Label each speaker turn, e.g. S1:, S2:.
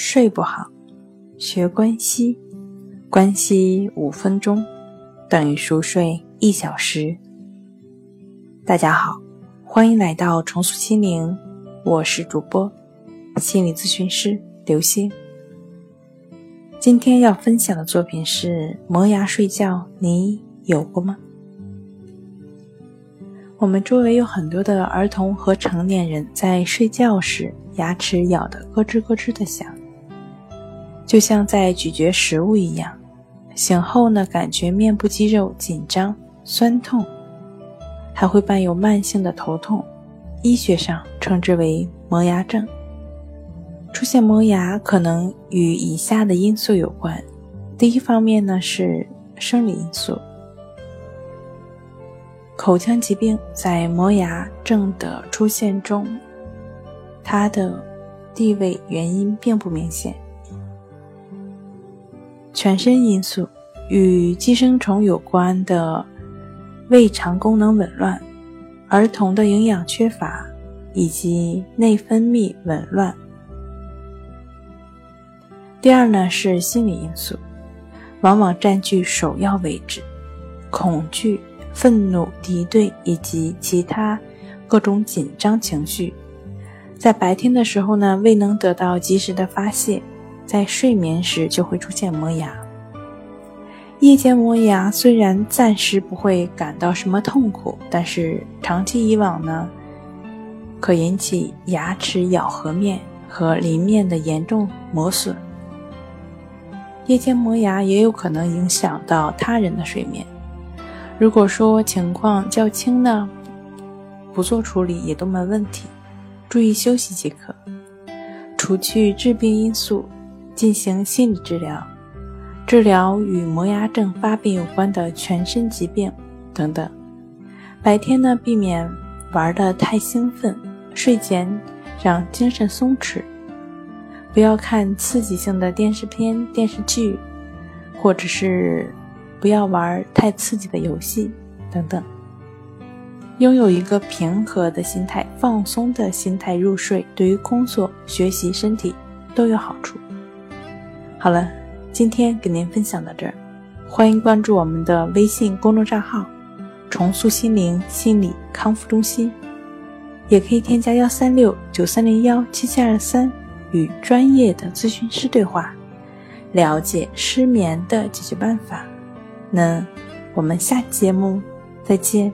S1: 睡不好，学关息，关系五分钟等于熟睡一小时。大家好，欢迎来到重塑心灵，我是主播心理咨询师刘星。今天要分享的作品是磨牙睡觉，你有过吗？我们周围有很多的儿童和成年人在睡觉时，牙齿咬得咯吱咯吱的响。就像在咀嚼食物一样，醒后呢，感觉面部肌肉紧张、酸痛，还会伴有慢性的头痛，医学上称之为磨牙症。出现磨牙可能与以下的因素有关：第一方面呢是生理因素，口腔疾病在磨牙症的出现中，它的地位原因并不明显。全身因素与寄生虫有关的胃肠功能紊乱、儿童的营养缺乏以及内分泌紊乱。第二呢是心理因素，往往占据首要位置，恐惧、愤怒、敌对以及其他各种紧张情绪，在白天的时候呢未能得到及时的发泄。在睡眠时就会出现磨牙。夜间磨牙虽然暂时不会感到什么痛苦，但是长期以往呢，可引起牙齿咬合面和邻面的严重磨损。夜间磨牙也有可能影响到他人的睡眠。如果说情况较轻呢，不做处理也都没问题，注意休息即可。除去致病因素。进行心理治疗，治疗与磨牙症发病有关的全身疾病等等。白天呢，避免玩的太兴奋，睡前让精神松弛，不要看刺激性的电视片、电视剧，或者是不要玩太刺激的游戏等等。拥有一个平和的心态、放松的心态入睡，对于工作、学习、身体都有好处。好了，今天跟您分享到这儿，欢迎关注我们的微信公众账号“重塑心灵心理康复中心”，也可以添加幺三六九三零幺七七二三与专业的咨询师对话，了解失眠的解决办法。那我们下期节目再见。